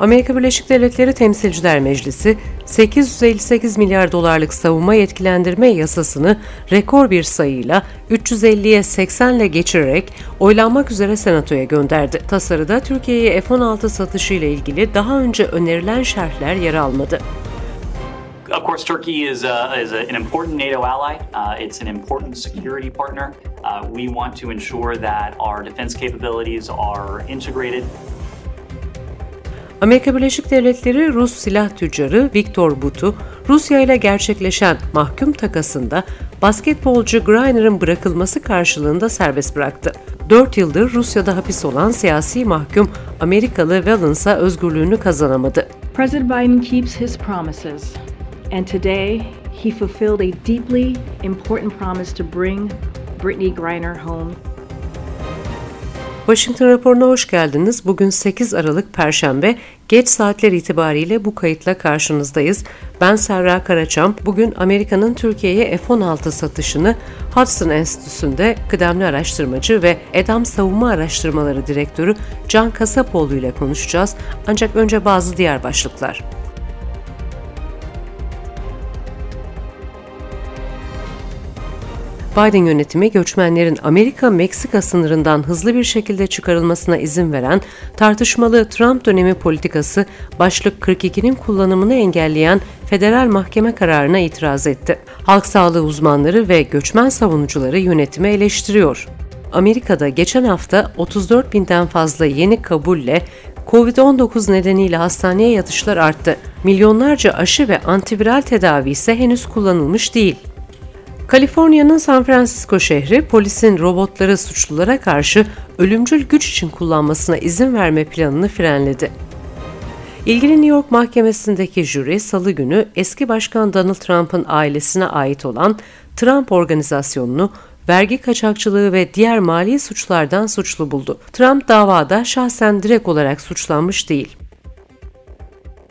Amerika Birleşik Devletleri Temsilciler Meclisi 858 milyar dolarlık savunma yetkilendirme yasasını rekor bir sayıyla 350'ye 80 ile geçirerek oylanmak üzere Senato'ya gönderdi. Tasarıda Türkiye'ye F-16 satışı ile ilgili daha önce önerilen şerhler yer almadı. Of course, Turkey is, uh, is a, an important NATO ally. Uh, it's an important security partner. Uh, we want to ensure that our defense capabilities are integrated Amerika Birleşik Devletleri Rus silah tüccarı Viktor But'u Rusya ile gerçekleşen mahkum takasında basketbolcu Griner'ın bırakılması karşılığında serbest bıraktı. 4 yıldır Rusya'da hapis olan siyasi mahkum Amerikalı Valence'a özgürlüğünü kazanamadı. President Biden keeps his promises and today he fulfilled a deeply important promise to bring Brittany Griner home Washington raporuna hoş geldiniz. Bugün 8 Aralık Perşembe. Geç saatler itibariyle bu kayıtla karşınızdayız. Ben Serra Karaçam. Bugün Amerika'nın Türkiye'ye F-16 satışını Hudson Enstitüsü'nde kıdemli araştırmacı ve EDAM Savunma Araştırmaları Direktörü Can Kasapoğlu ile konuşacağız. Ancak önce bazı diğer başlıklar. Biden yönetimi göçmenlerin Amerika-Meksika sınırından hızlı bir şekilde çıkarılmasına izin veren tartışmalı Trump dönemi politikası başlık 42'nin kullanımını engelleyen federal mahkeme kararına itiraz etti. Halk sağlığı uzmanları ve göçmen savunucuları yönetimi eleştiriyor. Amerika'da geçen hafta 34 binden fazla yeni kabulle COVID-19 nedeniyle hastaneye yatışlar arttı. Milyonlarca aşı ve antiviral tedavi ise henüz kullanılmış değil. Kaliforniya'nın San Francisco şehri polisin robotları suçlulara karşı ölümcül güç için kullanmasına izin verme planını frenledi. İlgili New York mahkemesindeki jüri salı günü eski başkan Donald Trump'ın ailesine ait olan Trump organizasyonunu vergi kaçakçılığı ve diğer mali suçlardan suçlu buldu. Trump davada şahsen direkt olarak suçlanmış değil.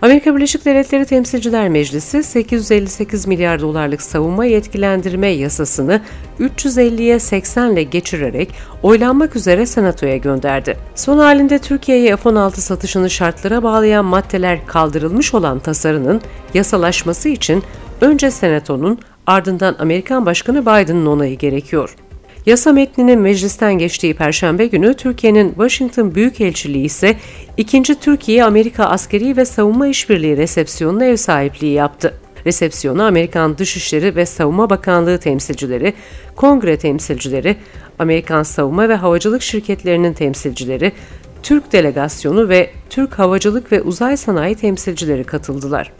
Amerika Birleşik Devletleri Temsilciler Meclisi 858 milyar dolarlık savunma yetkilendirme yasasını 350'ye 80 ile geçirerek oylanmak üzere Senato'ya gönderdi. Son halinde Türkiye'ye F-16 satışını şartlara bağlayan maddeler kaldırılmış olan tasarının yasalaşması için önce Senato'nun ardından Amerikan Başkanı Biden'ın onayı gerekiyor. Yasa metninin meclisten geçtiği perşembe günü Türkiye'nin Washington Büyükelçiliği ise 2. Türkiye-Amerika Askeri ve Savunma İşbirliği resepsiyonuna ev sahipliği yaptı. Resepsiyonu Amerikan Dışişleri ve Savunma Bakanlığı temsilcileri, kongre temsilcileri, Amerikan savunma ve havacılık şirketlerinin temsilcileri, Türk delegasyonu ve Türk Havacılık ve Uzay Sanayi temsilcileri katıldılar.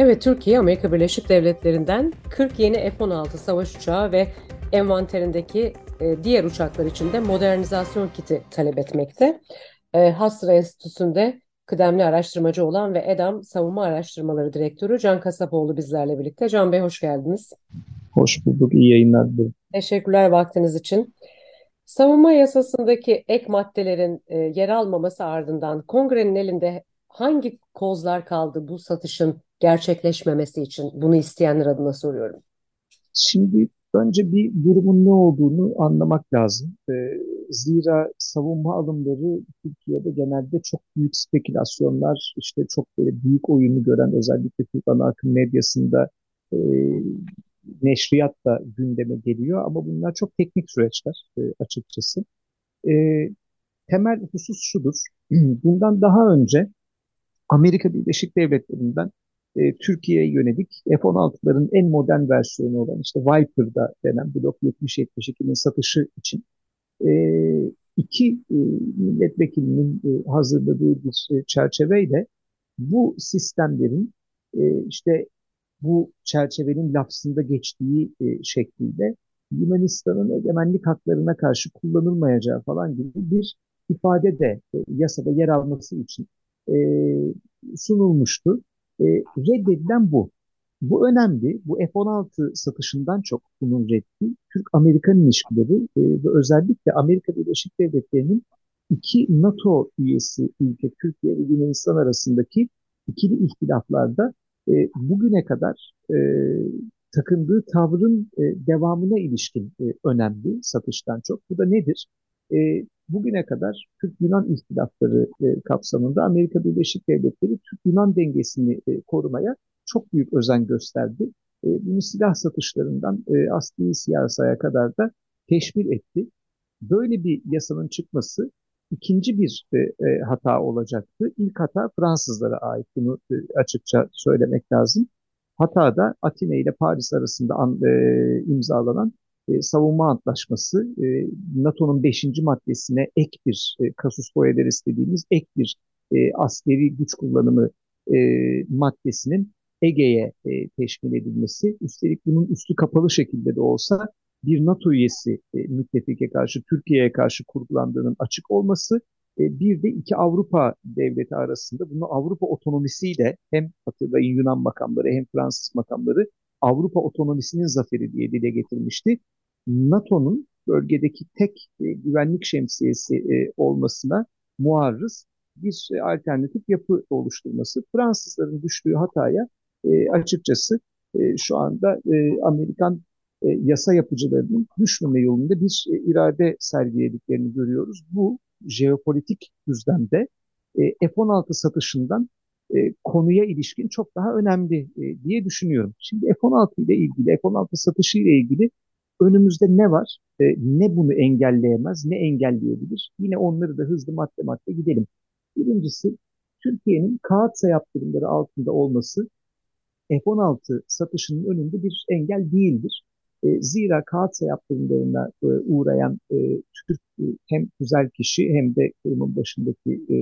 Evet, Türkiye, Amerika Birleşik Devletleri'nden 40 yeni F-16 savaş uçağı ve envanterindeki e, diğer uçaklar için de modernizasyon kiti talep etmekte. E, Hasra Enstitüsü'nde kıdemli araştırmacı olan ve EDAM Savunma Araştırmaları Direktörü Can Kasapoğlu bizlerle birlikte. Can Bey hoş geldiniz. Hoş bulduk, iyi yayınlar dilerim. Teşekkürler vaktiniz için. Savunma yasasındaki ek maddelerin e, yer almaması ardından kongrenin elinde hangi kozlar kaldı bu satışın gerçekleşmemesi için? Bunu isteyenler adına soruyorum. Şimdi önce bir durumun ne olduğunu anlamak lazım. Ee, zira savunma alımları Türkiye'de genelde çok büyük spekülasyonlar, işte çok böyle büyük oyunu gören özellikle Türk ana akım medyasında e, neşriyat da gündeme geliyor ama bunlar çok teknik süreçler e, açıkçası. E, temel husus şudur. Bundan daha önce Amerika Birleşik Devletleri'nden e, Türkiye'ye yönelik F-16'ların en modern versiyonu olan işte Viper'da denen Blok 70-72'nin satışı için e, iki e, milletvekilinin e, hazırladığı bir e, çerçeveyle bu sistemlerin e, işte bu çerçevenin lafzında geçtiği e, şekliyle Yunanistan'ın egemenlik haklarına karşı kullanılmayacağı falan gibi bir ifade de e, yasada yer alması için e, sunulmuştu. E, reddedilen bu. Bu önemli. Bu F-16 satışından çok bunun reddi Türk-Amerikan ilişkileri e, ve özellikle Amerika Birleşik Devletleri'nin iki NATO üyesi ülke Türkiye ve Yunanistan arasındaki ikili ihtilaflarda e, bugüne kadar e, takındığı tavrın e, devamına ilişkin e, önemli satıştan çok. Bu da nedir? E, bugüne kadar Türk-Yunan ihtilafları e, kapsamında Amerika Birleşik Devletleri Türk-Yunan dengesini e, korumaya çok büyük özen gösterdi. E, bunu silah satışlarından e, asli siyasaya kadar da teşvir etti. Böyle bir yasanın çıkması ikinci bir e, e, hata olacaktı. İlk hata Fransızlara ait. Bunu e, açıkça söylemek lazım. Hata da Atina ile Paris arasında an, e, imzalanan e, savunma antlaşması e, NATO'nun 5. maddesine ek bir e, kasus boyalar istediğimiz ek bir e, askeri güç kullanımı maddesinin Ege'ye teşkil edilmesi. Üstelik bunun üstü kapalı şekilde de olsa bir NATO üyesi e, müttefike karşı, Türkiye'ye karşı kurgulandığının açık olması, bir de iki Avrupa devleti arasında bunu Avrupa otonomisiyle hem hatırlayın Yunan makamları hem Fransız makamları Avrupa otonomisinin zaferi diye dile getirmişti. NATO'nun bölgedeki tek e, güvenlik şemsiyesi e, olmasına muarrız bir e, alternatif yapı oluşturması. Fransızların düştüğü hataya e, açıkçası e, şu anda e, Amerikan e, yasa yapıcılarının düşmeme yolunda bir e, irade sergilediklerini görüyoruz. Bu jeopolitik düzlemde e, F-16 satışından e, konuya ilişkin çok daha önemli e, diye düşünüyorum. Şimdi F-16 ile ilgili, F-16 satışı ile ilgili önümüzde ne var? E, ne bunu engelleyemez, ne engelleyebilir? Yine onları da hızlı madde madde gidelim. Birincisi Türkiye'nin kağıtsa yaptırımları altında olması F-16 satışının önünde bir engel değildir. E, zira kağıtsa yaptırımlarına e, uğrayan e, Türk e, hem güzel kişi hem de kurumun başındaki e,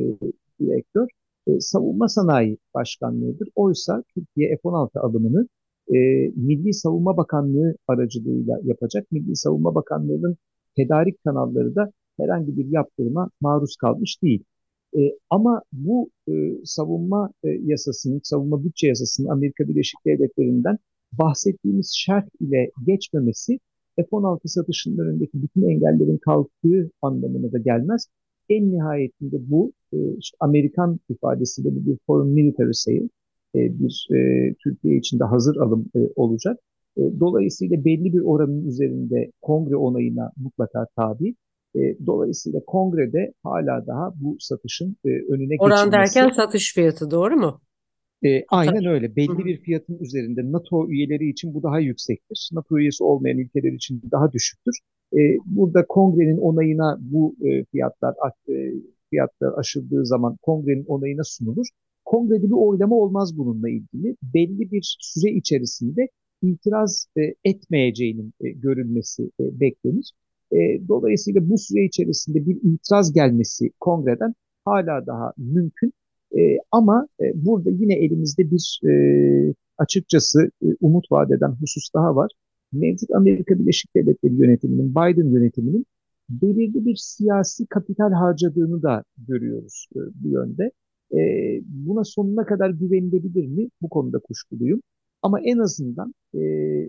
direktör e, savunma sanayi başkanlığıdır. Oysa Türkiye F-16 alımını e, Milli Savunma Bakanlığı aracılığıyla yapacak. Milli Savunma Bakanlığı'nın tedarik kanalları da herhangi bir yaptırıma maruz kalmış değil. E, ama bu e, savunma e, yasasının, savunma bütçe yasasının Amerika Birleşik Devletleri'nden bahsettiğimiz şart ile geçmemesi F-16 satışının önündeki bütün engellerin kalktığı anlamına da gelmez. En nihayetinde bu e, işte Amerikan ifadesiyle bir foreign military sale, bir e, Türkiye için de hazır alım e, olacak. E, dolayısıyla belli bir oranın üzerinde kongre onayına mutlaka tabi. E, dolayısıyla kongrede hala daha bu satışın e, önüne Oran geçilmesi. derken satış fiyatı doğru mu? E, aynen öyle. Belli bir fiyatın üzerinde NATO üyeleri için bu daha yüksektir. NATO üyesi olmayan ülkeler için daha düşüktür. E, burada kongrenin onayına bu e, fiyatlar e, fiyatlar aşıldığı zaman kongrenin onayına sunulur. Kongrede bir oylama olmaz bununla ilgili. Belli bir süre içerisinde itiraz e, etmeyeceğinin e, görülmesi e, beklenir. E, dolayısıyla bu süre içerisinde bir itiraz gelmesi kongreden hala daha mümkün. E, ama e, burada yine elimizde bir e, açıkçası e, umut vaat eden husus daha var. Mevcut Amerika Birleşik Devletleri yönetiminin, Biden yönetiminin belirli bir siyasi kapital harcadığını da görüyoruz e, bu yönde. E, buna sonuna kadar güvenilebilir mi? Bu konuda kuşkuluyum. Ama en azından e,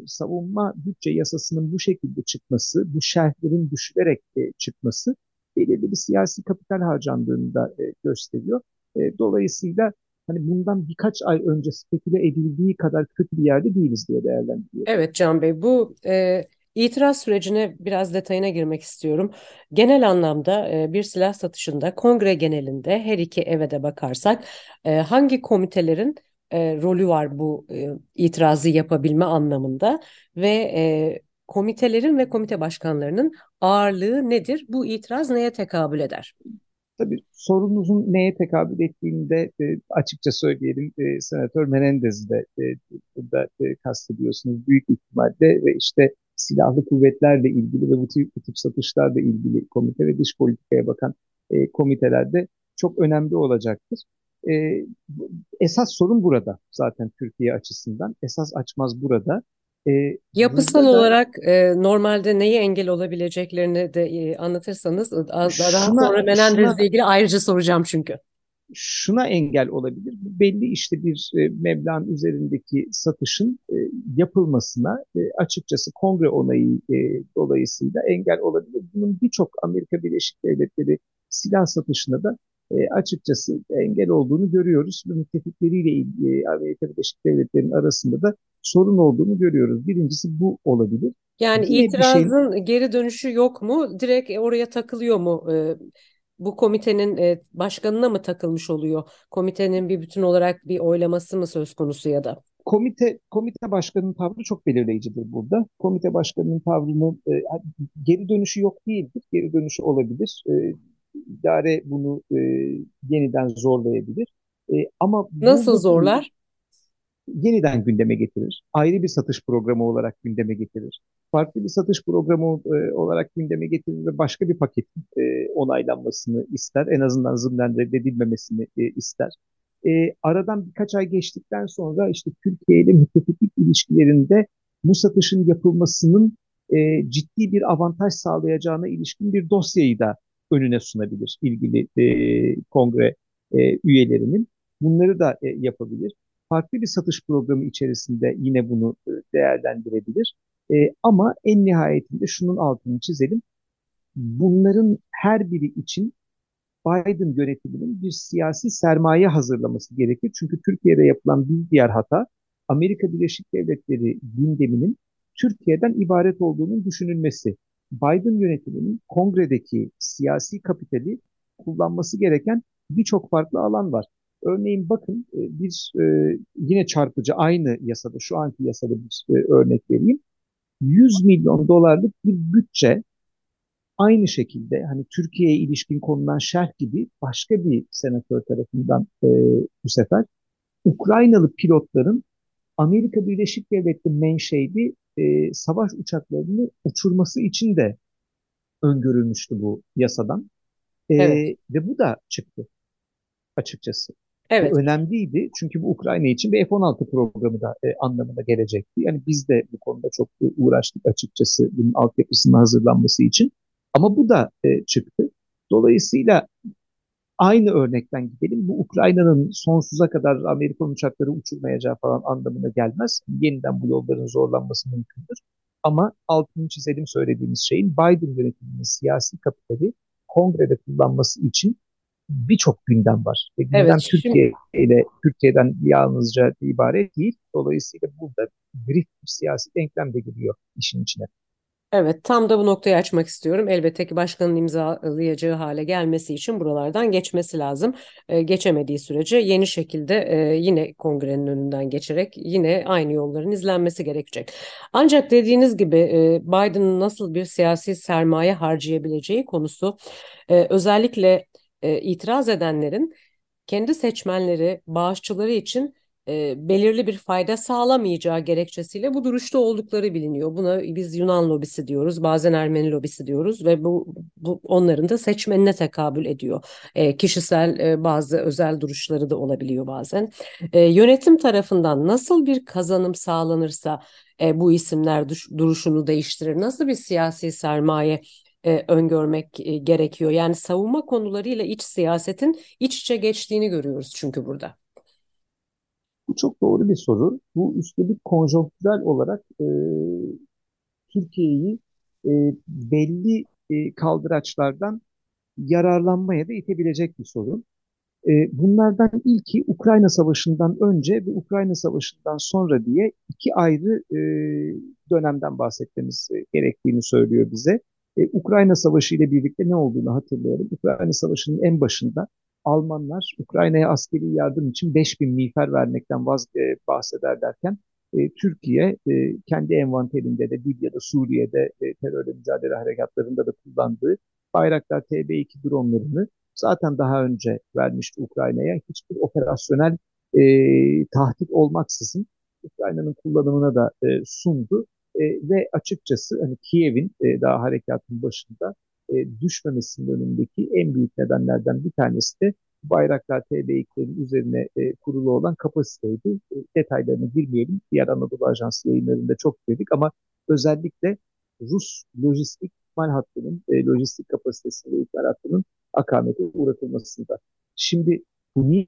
savunma bütçe yasasının bu şekilde çıkması, bu şerhlerin düşülerek e, çıkması belirli bir siyasi kapital harcandığını da e, gösteriyor. E, dolayısıyla hani bundan birkaç ay önce speküle edildiği kadar kötü bir yerde değiliz diye değerlendiriyorum. Evet Can Bey, bu e, itiraz sürecine biraz detayına girmek istiyorum. Genel anlamda e, bir silah satışında kongre genelinde her iki eve de bakarsak e, hangi komitelerin e, rolü var bu itirazı yapabilme anlamında ve komitelerin ve komite başkanlarının ağırlığı nedir? Bu itiraz neye tekabül eder? Tabii sorunuzun neye tekabül ettiğini de e, açıkça söyleyelim. E, Senatör Menendez'i de e, burada e, kastediyorsunuz büyük ihtimalle ve işte silahlı kuvvetlerle ilgili ve bu tip, bu tip satışlarla ilgili komite ve dış politikaya bakan e, komitelerde çok önemli olacaktır. E, esas sorun burada zaten Türkiye açısından. Esas açmaz burada. E, Yapısal da olarak e, normalde neye engel olabileceklerini de e, anlatırsanız daha daha şuna sonra Menendez'le ilgili ayrıca soracağım çünkü. Şuna engel olabilir. Belli işte bir e, meblağın üzerindeki satışın e, yapılmasına e, açıkçası kongre onayı e, dolayısıyla engel olabilir. Bunun birçok Amerika Birleşik Devletleri silah satışına da e, açıkçası engel olduğunu görüyoruz. Ve müttefikleriyle ilgili Amerika Birleşik Devletleri'nin arasında da sorun olduğunu görüyoruz. Birincisi bu olabilir. Yani Yine şey itirazın geri dönüşü yok mu? Direkt oraya takılıyor mu? Bu komitenin e, başkanına mı takılmış oluyor? Komitenin bir bütün olarak bir oylaması mı söz konusu ya da? komite komite başkanının tavrı çok belirleyicidir burada. Komite başkanının tavrının e, geri dönüşü yok değildir. Geri dönüşü olabilir. E, idare bunu e, yeniden zorlayabilir. E, ama Nasıl zorlar? yeniden gündeme getirir. Ayrı bir satış programı olarak gündeme getirir. Farklı bir satış programı e, olarak gündeme getirir ve başka bir paketin e, onaylanmasını ister. En azından zımnen reddedilmemesini e, ister. E, aradan birkaç ay geçtikten sonra işte Türkiye ile müttefiklik ilişkilerinde bu satışın yapılmasının e, ciddi bir avantaj sağlayacağına ilişkin bir dosyayı da önüne sunabilir ilgili e, kongre e, üyelerinin. Bunları da e, yapabilir farklı bir satış programı içerisinde yine bunu e, değerlendirebilir. E, ama en nihayetinde şunun altını çizelim. Bunların her biri için Biden yönetiminin bir siyasi sermaye hazırlaması gerekir. Çünkü Türkiye'de yapılan bir diğer hata Amerika Birleşik Devletleri gündeminin Türkiye'den ibaret olduğunun düşünülmesi. Biden yönetiminin kongredeki siyasi kapitali kullanması gereken birçok farklı alan var. Örneğin bakın e, bir e, yine çarpıcı aynı yasada şu anki yasada bir e, örnek vereyim. 100 milyon dolarlık bir bütçe aynı şekilde hani Türkiye'ye ilişkin konulan şerh gibi başka bir senatör tarafından e, bu sefer Ukraynalı pilotların Amerika Birleşik Devletleri menşeili e, savaş uçaklarını uçurması için de öngörülmüştü bu yasadan. E, Evet, ve bu da çıktı açıkçası. Evet, Bu önemliydi çünkü bu Ukrayna için bir F-16 programı da e, anlamına gelecekti. Yani biz de bu konuda çok e, uğraştık açıkçası bunun altyapısının hazırlanması için. Ama bu da e, çıktı. Dolayısıyla aynı örnekten gidelim. Bu Ukrayna'nın sonsuza kadar Amerikan uçakları uçurmayacağı falan anlamına gelmez. Yeniden bu yolların zorlanması mümkündür. Ama altını çizelim söylediğimiz şeyin Biden yönetiminin siyasi kapitali kongrede kullanması için birçok gündem var. Ve evet. gündem Şimdi Türkiye ile Türkiye'den yalnızca ibaret değil. Dolayısıyla burada grift bir siyasi denklem de giriyor işin içine. Evet, tam da bu noktayı açmak istiyorum. Elbette ki başkanın imzalayacağı hale gelmesi için buralardan geçmesi lazım. Ee, geçemediği sürece yeni şekilde e, yine kongrenin önünden geçerek yine aynı yolların izlenmesi gerekecek. Ancak dediğiniz gibi e, Biden'ın nasıl bir siyasi sermaye harcayabileceği konusu e, özellikle e, itiraz edenlerin kendi seçmenleri, bağışçıları için e, belirli bir fayda sağlamayacağı gerekçesiyle bu duruşta oldukları biliniyor. Buna biz Yunan lobisi diyoruz, bazen Ermeni lobisi diyoruz ve bu, bu onların da seçmenine tekabül ediyor. E, kişisel e, bazı özel duruşları da olabiliyor bazen. E, yönetim tarafından nasıl bir kazanım sağlanırsa e, bu isimler duruşunu değiştirir, nasıl bir siyasi sermaye e, öngörmek e, gerekiyor. Yani savunma konularıyla iç siyasetin iç içe geçtiğini görüyoruz çünkü burada. Bu çok doğru bir soru. Bu üstelik konjonktürel olarak e, Türkiye'yi e, belli e, kaldıraçlardan yararlanmaya da itebilecek bir sorun. E, bunlardan ilki Ukrayna Savaşı'ndan önce ve Ukrayna Savaşı'ndan sonra diye iki ayrı e, dönemden bahsetmemiz e, gerektiğini söylüyor bize. E, Ukrayna Savaşı ile birlikte ne olduğunu hatırlayalım. Ukrayna Savaşı'nın en başında Almanlar Ukrayna'ya askeri yardım için 5000 miğfer vermekten vaz e, bahseder derken e, Türkiye e, kendi envanterinde de Libya'da, Suriye'de e, terörle mücadele harekatlarında da kullandığı Bayraktar TB2 dronlarını zaten daha önce vermişti Ukrayna'ya. Hiçbir operasyonel e, tahdit olmaksızın Ukrayna'nın kullanımına da e, sundu. E, ve açıkçası hani Kiev'in e, daha harekatın başında e, düşmemesinin önündeki en büyük nedenlerden bir tanesi de Bayraktar TB2'lerin üzerine e, kurulu olan kapasiteydi. E, detaylarına girmeyelim. Diğer Anadolu Ajansı yayınlarında çok dedik ama özellikle Rus lojistik ikmal hattının, e, lojistik kapasitesi ve ikmal hattının akamete uğratılmasında. Şimdi bu niye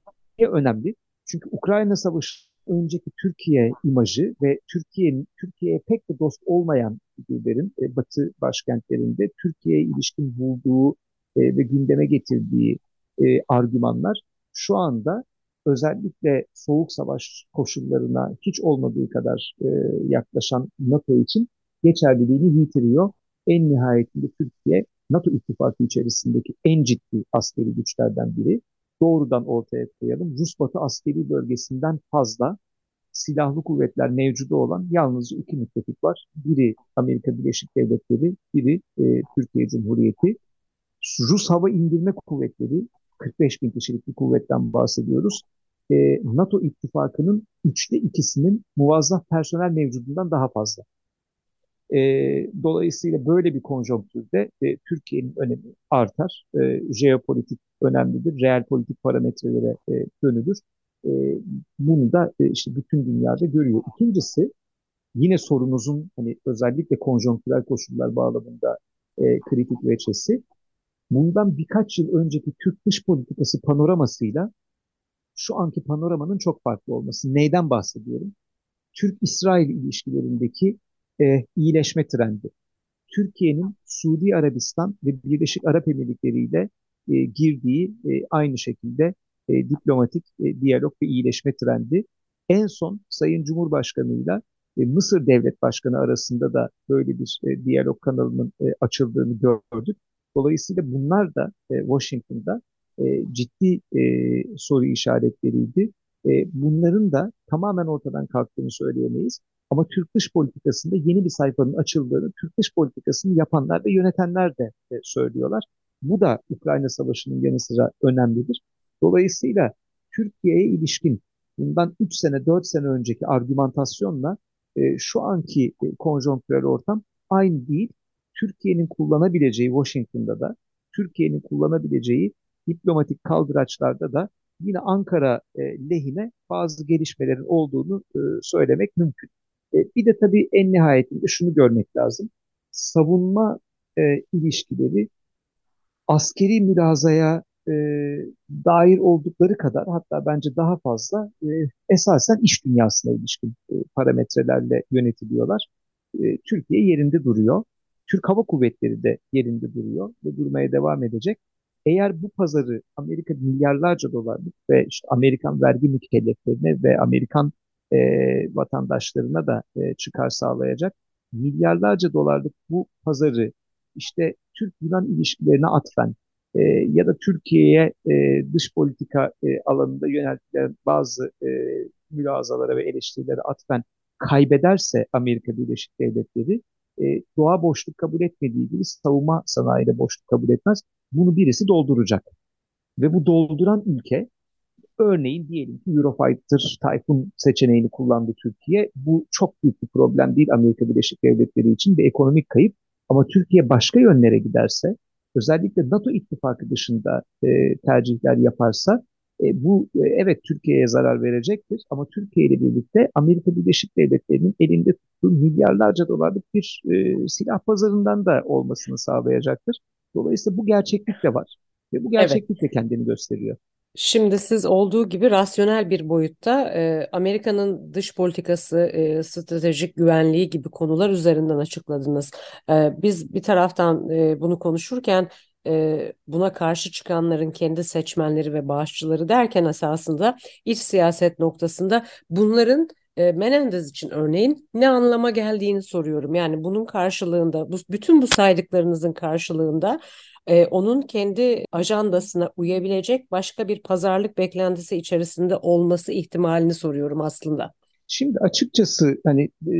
önemli? Çünkü Ukrayna Savaşı önceki Türkiye imajı ve Türkiye'nin Türkiye'ye pek de dost olmayan figürlerin e, Batı başkentlerinde Türkiye'ye ilişkin bulduğu e, ve gündeme getirdiği e, argümanlar şu anda özellikle soğuk savaş koşullarına hiç olmadığı kadar e, yaklaşan NATO için geçerliliğini yitiriyor. En nihayetinde Türkiye NATO ittifakı içerisindeki en ciddi askeri güçlerden biri. Doğrudan ortaya koyalım. Rus-Batı askeri bölgesinden fazla silahlı kuvvetler mevcudu olan yalnızca iki müttefik var. Biri Amerika Birleşik Devletleri, biri e, Türkiye Cumhuriyeti. Rus Hava İndirme Kuvvetleri, 45 bin kişilik bir kuvvetten bahsediyoruz. E, NATO ittifakının üçte ikisinin muvazzaf personel mevcudundan daha fazla. E, dolayısıyla böyle bir konjonktürde e, Türkiye'nin önemi artar. E, jeopolitik önemlidir, reel politik parametrelere e, dönülür. E, bunu da e, işte bütün dünyada görüyor. İkincisi yine sorunuzun hani özellikle konjonktürel koşullar bağlamında e, kritik veçesi bundan birkaç yıl önceki Türk dış politikası panoramasıyla şu anki panoramanın çok farklı olması. Neyden bahsediyorum? Türk-İsrail ilişkilerindeki e, iyileşme trendi. Türkiye'nin Suudi Arabistan ve Birleşik Arap Emirlikleri ile e, girdiği e, aynı şekilde e, diplomatik e, diyalog ve iyileşme trendi. En son Sayın Cumhurbaşkanı'yla e, Mısır Devlet Başkanı arasında da böyle bir e, diyalog kanalının e, açıldığını gördük. Dolayısıyla bunlar da e, Washington'da e, ciddi e, soru işaretleriydi. E, bunların da tamamen ortadan kalktığını söyleyemeyiz. Ama Türk dış politikasında yeni bir sayfanın açıldığını, Türk dış politikasını yapanlar ve yönetenler de e, söylüyorlar. Bu da Ukrayna Savaşı'nın yanı sıra önemlidir. Dolayısıyla Türkiye'ye ilişkin bundan 3 sene 4 sene önceki argümantasyonla e, şu anki e, konjonktürel ortam aynı değil. Türkiye'nin kullanabileceği Washington'da da, Türkiye'nin kullanabileceği diplomatik kaldıraçlarda da yine Ankara e, lehine bazı gelişmelerin olduğunu söylemek mümkün. E, bir de tabii en nihayetinde şunu görmek lazım. Savunma e, ilişkileri askeri mülazaya e, dair oldukları kadar hatta bence daha fazla e, esasen iş dünyasına ilişkin e, parametrelerle yönetiliyorlar. E, Türkiye yerinde duruyor. Türk Hava Kuvvetleri de yerinde duruyor ve durmaya devam edecek. Eğer bu pazarı Amerika milyarlarca dolarlık ve işte Amerikan vergi mükelleflerine ve Amerikan e, vatandaşlarına da e, çıkar sağlayacak milyarlarca dolarlık bu pazarı işte Türk-Yunan ilişkilerine atfen e, ya da Türkiye'ye e, dış politika e, alanında yöneltilen bazı e, mülazalara ve eleştirilere atfen kaybederse Amerika Birleşik Devletleri e, doğa boşluk kabul etmediği gibi savunma sanayide boşluk kabul etmez. Bunu birisi dolduracak. Ve bu dolduran ülke örneğin diyelim ki Eurofighter Typhoon seçeneğini kullandı Türkiye. Bu çok büyük bir problem değil Amerika Birleşik Devletleri için bir ekonomik kayıp. Ama Türkiye başka yönlere giderse özellikle NATO ittifakı dışında e, tercihler yaparsa e, bu e, evet Türkiye'ye zarar verecektir ama Türkiye ile birlikte Amerika Birleşik Devletleri'nin elinde tuttuğu milyarlarca dolarlık bir e, silah pazarından da olmasını sağlayacaktır. Dolayısıyla bu gerçeklik de var ve bu gerçeklik evet. de kendini gösteriyor. Şimdi siz olduğu gibi rasyonel bir boyutta e, Amerika'nın dış politikası, e, stratejik güvenliği gibi konular üzerinden açıkladınız. E, biz bir taraftan e, bunu konuşurken e, buna karşı çıkanların kendi seçmenleri ve bağışçıları derken esasında iç siyaset noktasında bunların e, Menendez için örneğin ne anlama geldiğini soruyorum. Yani bunun karşılığında, bu, bütün bu saydıklarınızın karşılığında e, onun kendi ajandasına uyabilecek başka bir pazarlık beklentisi içerisinde olması ihtimalini soruyorum aslında. Şimdi açıkçası hani e,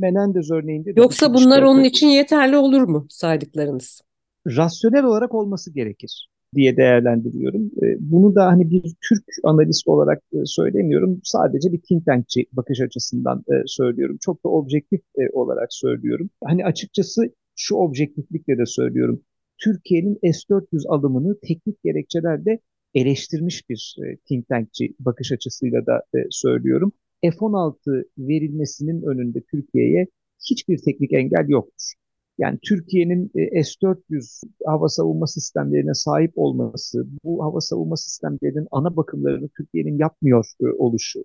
Menendez örneğinde Yoksa bunlar onun için yeterli olur mu saydıklarınız? Rasyonel olarak olması gerekir diye değerlendiriyorum. E, bunu da hani bir Türk analist olarak e, söylemiyorum. Sadece bir think tankçi bakış açısından e, söylüyorum. Çok da objektif olarak söylüyorum. Hani açıkçası şu objektiflikle de söylüyorum. Türkiye'nin S-400 alımını teknik gerekçelerle eleştirmiş bir think tankçi bakış açısıyla da söylüyorum. F-16 verilmesinin önünde Türkiye'ye hiçbir teknik engel yoktur. Yani Türkiye'nin e, S-400 hava savunma sistemlerine sahip olması, bu hava savunma sistemlerinin ana bakımlarını Türkiye'nin yapmıyor e, oluşu,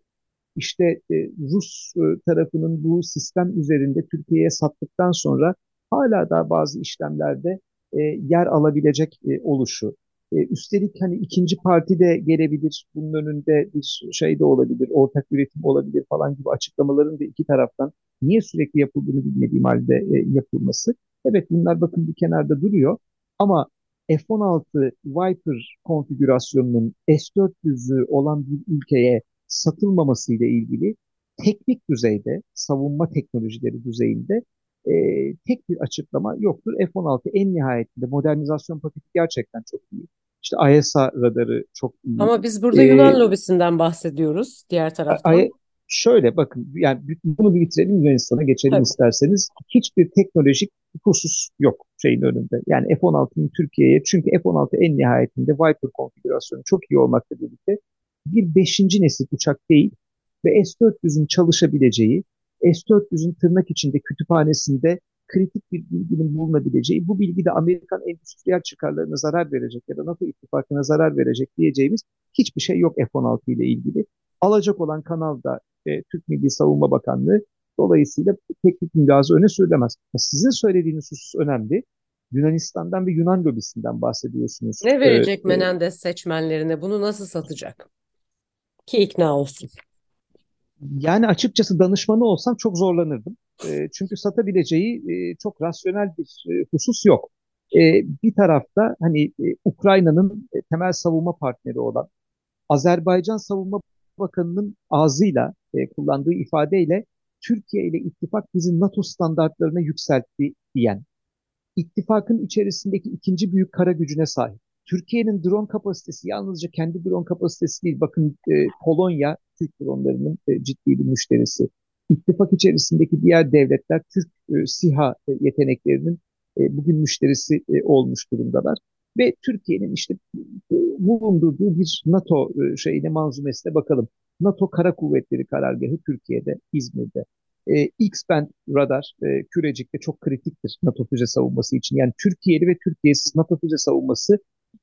işte e, Rus tarafının bu sistem üzerinde Türkiye'ye sattıktan sonra hala da bazı işlemlerde yer alabilecek oluşu, üstelik hani ikinci parti de gelebilir, bunun önünde bir şey de olabilir, ortak üretim olabilir falan gibi açıklamaların da iki taraftan niye sürekli yapıldığını bilmediğim halde e, yapılması. Evet bunlar bakın bir kenarda duruyor ama F-16 Viper konfigürasyonunun S-400'ü olan bir ülkeye satılmaması ile ilgili teknik düzeyde, savunma teknolojileri düzeyinde e, tek bir açıklama yoktur. F-16 en nihayetinde modernizasyon paketi gerçekten çok iyi. İşte AESA radarı çok iyi. Ama biz burada Yunan ee, lobisinden bahsediyoruz diğer taraftan. Şöyle bakın yani bunu bir bitirelim Yunanistan'a geçelim Tabii. isterseniz. Hiçbir teknolojik husus yok şeyin önünde. Yani F-16'nın Türkiye'ye çünkü F-16 en nihayetinde Viper konfigürasyonu çok iyi olmakla birlikte bir beşinci nesil uçak değil ve S-400'ün çalışabileceği, S-400'ün tırnak içinde kütüphanesinde kritik bir bilginin bulunabileceği, bu bilgi de Amerikan endüstriyel çıkarlarına zarar verecek ya da NATO ittifakına zarar verecek diyeceğimiz hiçbir şey yok F-16 ile ilgili. Alacak olan kanal da e, Türk Milli Savunma Bakanlığı dolayısıyla teknik müdahale öne sürülemez. Sizin söylediğiniz husus önemli. Yunanistan'dan ve Yunan lobisinden bahsediyorsunuz. Ne verecek ee, Menendez seçmenlerine? Bunu nasıl satacak? Ki ikna olsun. Yani açıkçası danışmanı olsam çok zorlanırdım. E, çünkü satabileceği e, çok rasyonel bir e, husus yok. E, bir tarafta hani e, Ukrayna'nın e, temel savunma partneri olan Azerbaycan Savunma Bakanı'nın ağzıyla e, kullandığı ifadeyle Türkiye ile ittifak bizi NATO standartlarına yükseltti diyen, ittifakın içerisindeki ikinci büyük kara gücüne sahip. Türkiye'nin drone kapasitesi yalnızca kendi drone kapasitesi değil. Bakın e, Polonya Türk dronlarının e, ciddi bir müşterisi. İttifak içerisindeki diğer devletler Türk e, SİHA e, yeteneklerinin e, bugün müşterisi e, olmuş durumdalar. Ve Türkiye'nin işte bulundurduğu bir NATO e, şeyine manzumesine bakalım. NATO Kara Kuvvetleri Karargahı Türkiye'de, İzmir'de. E, X-band radar e, Kürecik'te çok kritiktir NATO füze savunması için. Yani Türkiye'li ve Türkiye'siz NATO füze savunması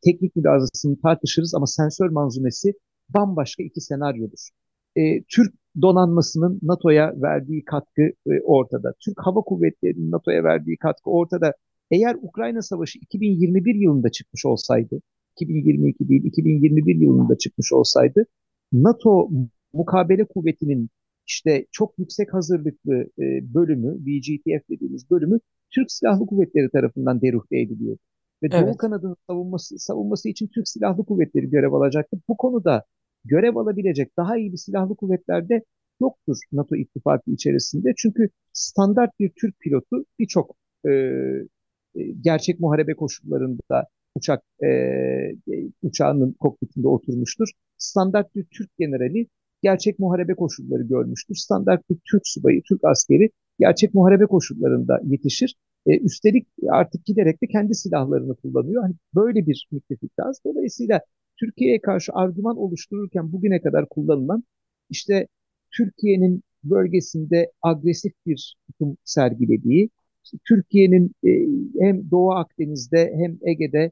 teknik mülazasını tartışırız ama sensör manzumesi bambaşka iki senaryodur. E, Türk donanmasının NATO'ya verdiği katkı e, ortada. Türk Hava Kuvvetleri'nin NATO'ya verdiği katkı ortada. Eğer Ukrayna Savaşı 2021 yılında çıkmış olsaydı, 2022 değil 2021 yılında çıkmış olsaydı, NATO mukabele kuvvetinin işte çok yüksek hazırlıklı e, bölümü, VGTF dediğimiz bölümü Türk Silahlı Kuvvetleri tarafından deruhte ediliyor. Ve evet. Doğu kanadının savunması, savunması için Türk Silahlı Kuvvetleri görev alacaktı. Bu konuda görev alabilecek daha iyi bir silahlı kuvvetlerde yoktur NATO ittifakı içerisinde. Çünkü standart bir Türk pilotu birçok e, gerçek muharebe koşullarında uçak e, uçağının kokpitinde oturmuştur. Standart bir Türk generali gerçek muharebe koşulları görmüştür. Standart bir Türk subayı, Türk askeri gerçek muharebe koşullarında yetişir. E, üstelik artık giderek de kendi silahlarını kullanıyor. Hani böyle bir müttefik lazım. Dolayısıyla Türkiye'ye karşı argüman oluştururken bugüne kadar kullanılan işte Türkiye'nin bölgesinde agresif bir tutum sergilediği, Türkiye'nin e, hem Doğu Akdeniz'de hem Ege'de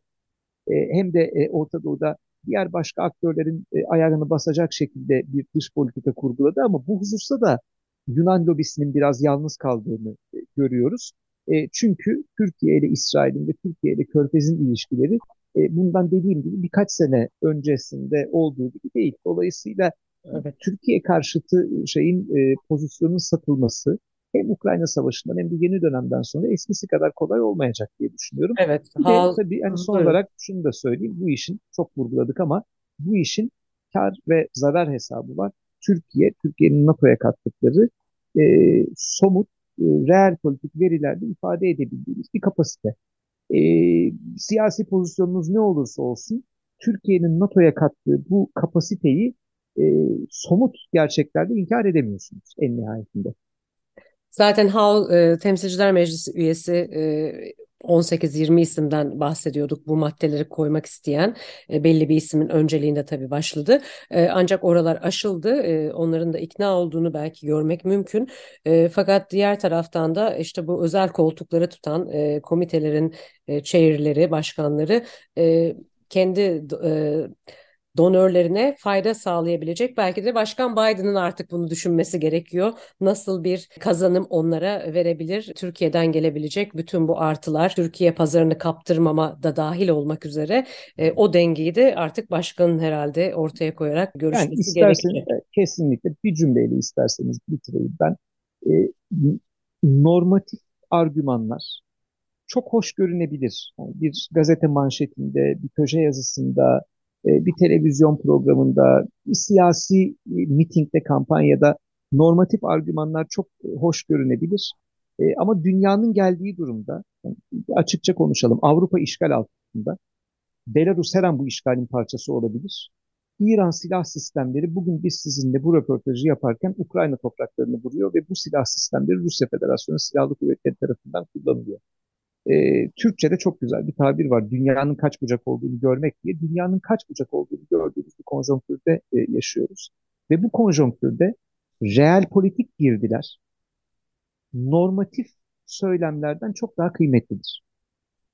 e, hem de e, Orta Doğu'da diğer başka aktörlerin e, ayarını basacak şekilde bir dış politika kurguladı ama bu hususta da Yunan lobisinin biraz yalnız kaldığını e, görüyoruz. E, çünkü Türkiye ile İsrail'in ve Türkiye ile Körfez'in ilişkileri e, bundan dediğim gibi birkaç sene öncesinde olduğu gibi değil. Dolayısıyla evet. Türkiye karşıtı şeyin e, pozisyonun satılması hem Ukrayna Savaşı'ndan hem de yeni dönemden sonra eskisi kadar kolay olmayacak diye düşünüyorum. Evet. Bir de tabii hani son evet. olarak şunu da söyleyeyim. Bu işin çok vurguladık ama bu işin kar ve zarar hesabı var. Türkiye, Türkiye'nin NATO'ya kattıkları e, somut, e, reel politik verilerde ifade edebildiğimiz bir kapasite e, siyasi pozisyonunuz ne olursa olsun Türkiye'nin NATO'ya kattığı bu kapasiteyi e, somut gerçeklerde inkar edemiyorsunuz en nihayetinde. Zaten Howe e, Temsilciler Meclisi üyesi e, 18-20 isimden bahsediyorduk bu maddeleri koymak isteyen e, belli bir ismin önceliğinde tabii başladı. E, ancak oralar aşıldı. E, onların da ikna olduğunu belki görmek mümkün. E, fakat diğer taraftan da işte bu özel koltukları tutan e, komitelerin e, chairleri, başkanları e, kendi e, donörlerine fayda sağlayabilecek. Belki de Başkan Biden'ın artık bunu düşünmesi gerekiyor. Nasıl bir kazanım onlara verebilir? Türkiye'den gelebilecek bütün bu artılar, Türkiye pazarını kaptırmama da dahil olmak üzere e, o dengeyi de artık başkanın herhalde ortaya koyarak görüşmesi yani isterseniz, gerekiyor. Kesinlikle bir cümleyle isterseniz bitireyim ben. E, normatif argümanlar çok hoş görünebilir. Yani bir gazete manşetinde, bir köşe yazısında, e, bir televizyon programında, bir siyasi e, mitingde, kampanyada normatif argümanlar çok hoş görünebilir. E, ama dünyanın geldiği durumda, açıkça konuşalım, Avrupa işgal altında, Belarus her an bu işgalin parçası olabilir. İran silah sistemleri bugün biz sizinle bu röportajı yaparken Ukrayna topraklarını vuruyor ve bu silah sistemleri Rusya Federasyonu Silahlı Kuvvetleri tarafından kullanılıyor. E, Türkçe'de çok güzel bir tabir var. Dünyanın kaç bucak olduğunu görmek diye. Dünyanın kaç bucak olduğunu gördüğümüz bir konjonktürde e, yaşıyoruz. Ve bu konjonktürde reel politik girdiler normatif söylemlerden çok daha kıymetlidir.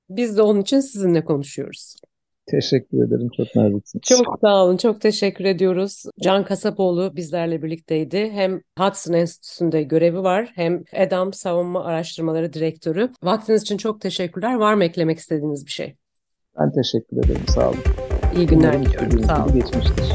Biz de onun için sizinle konuşuyoruz. Teşekkür ederim. Çok naziksiniz. Çok sağ olun. Çok teşekkür ediyoruz. Can Kasapoğlu bizlerle birlikteydi. Hem Hudson Enstitüsü'nde görevi var hem EDAM Savunma Araştırmaları Direktörü. Vaktiniz için çok teşekkürler. Var mı eklemek istediğiniz bir şey? Ben teşekkür ederim. Sağ olun. İyi günler diliyorum. Sağ olun. Geçmiştir.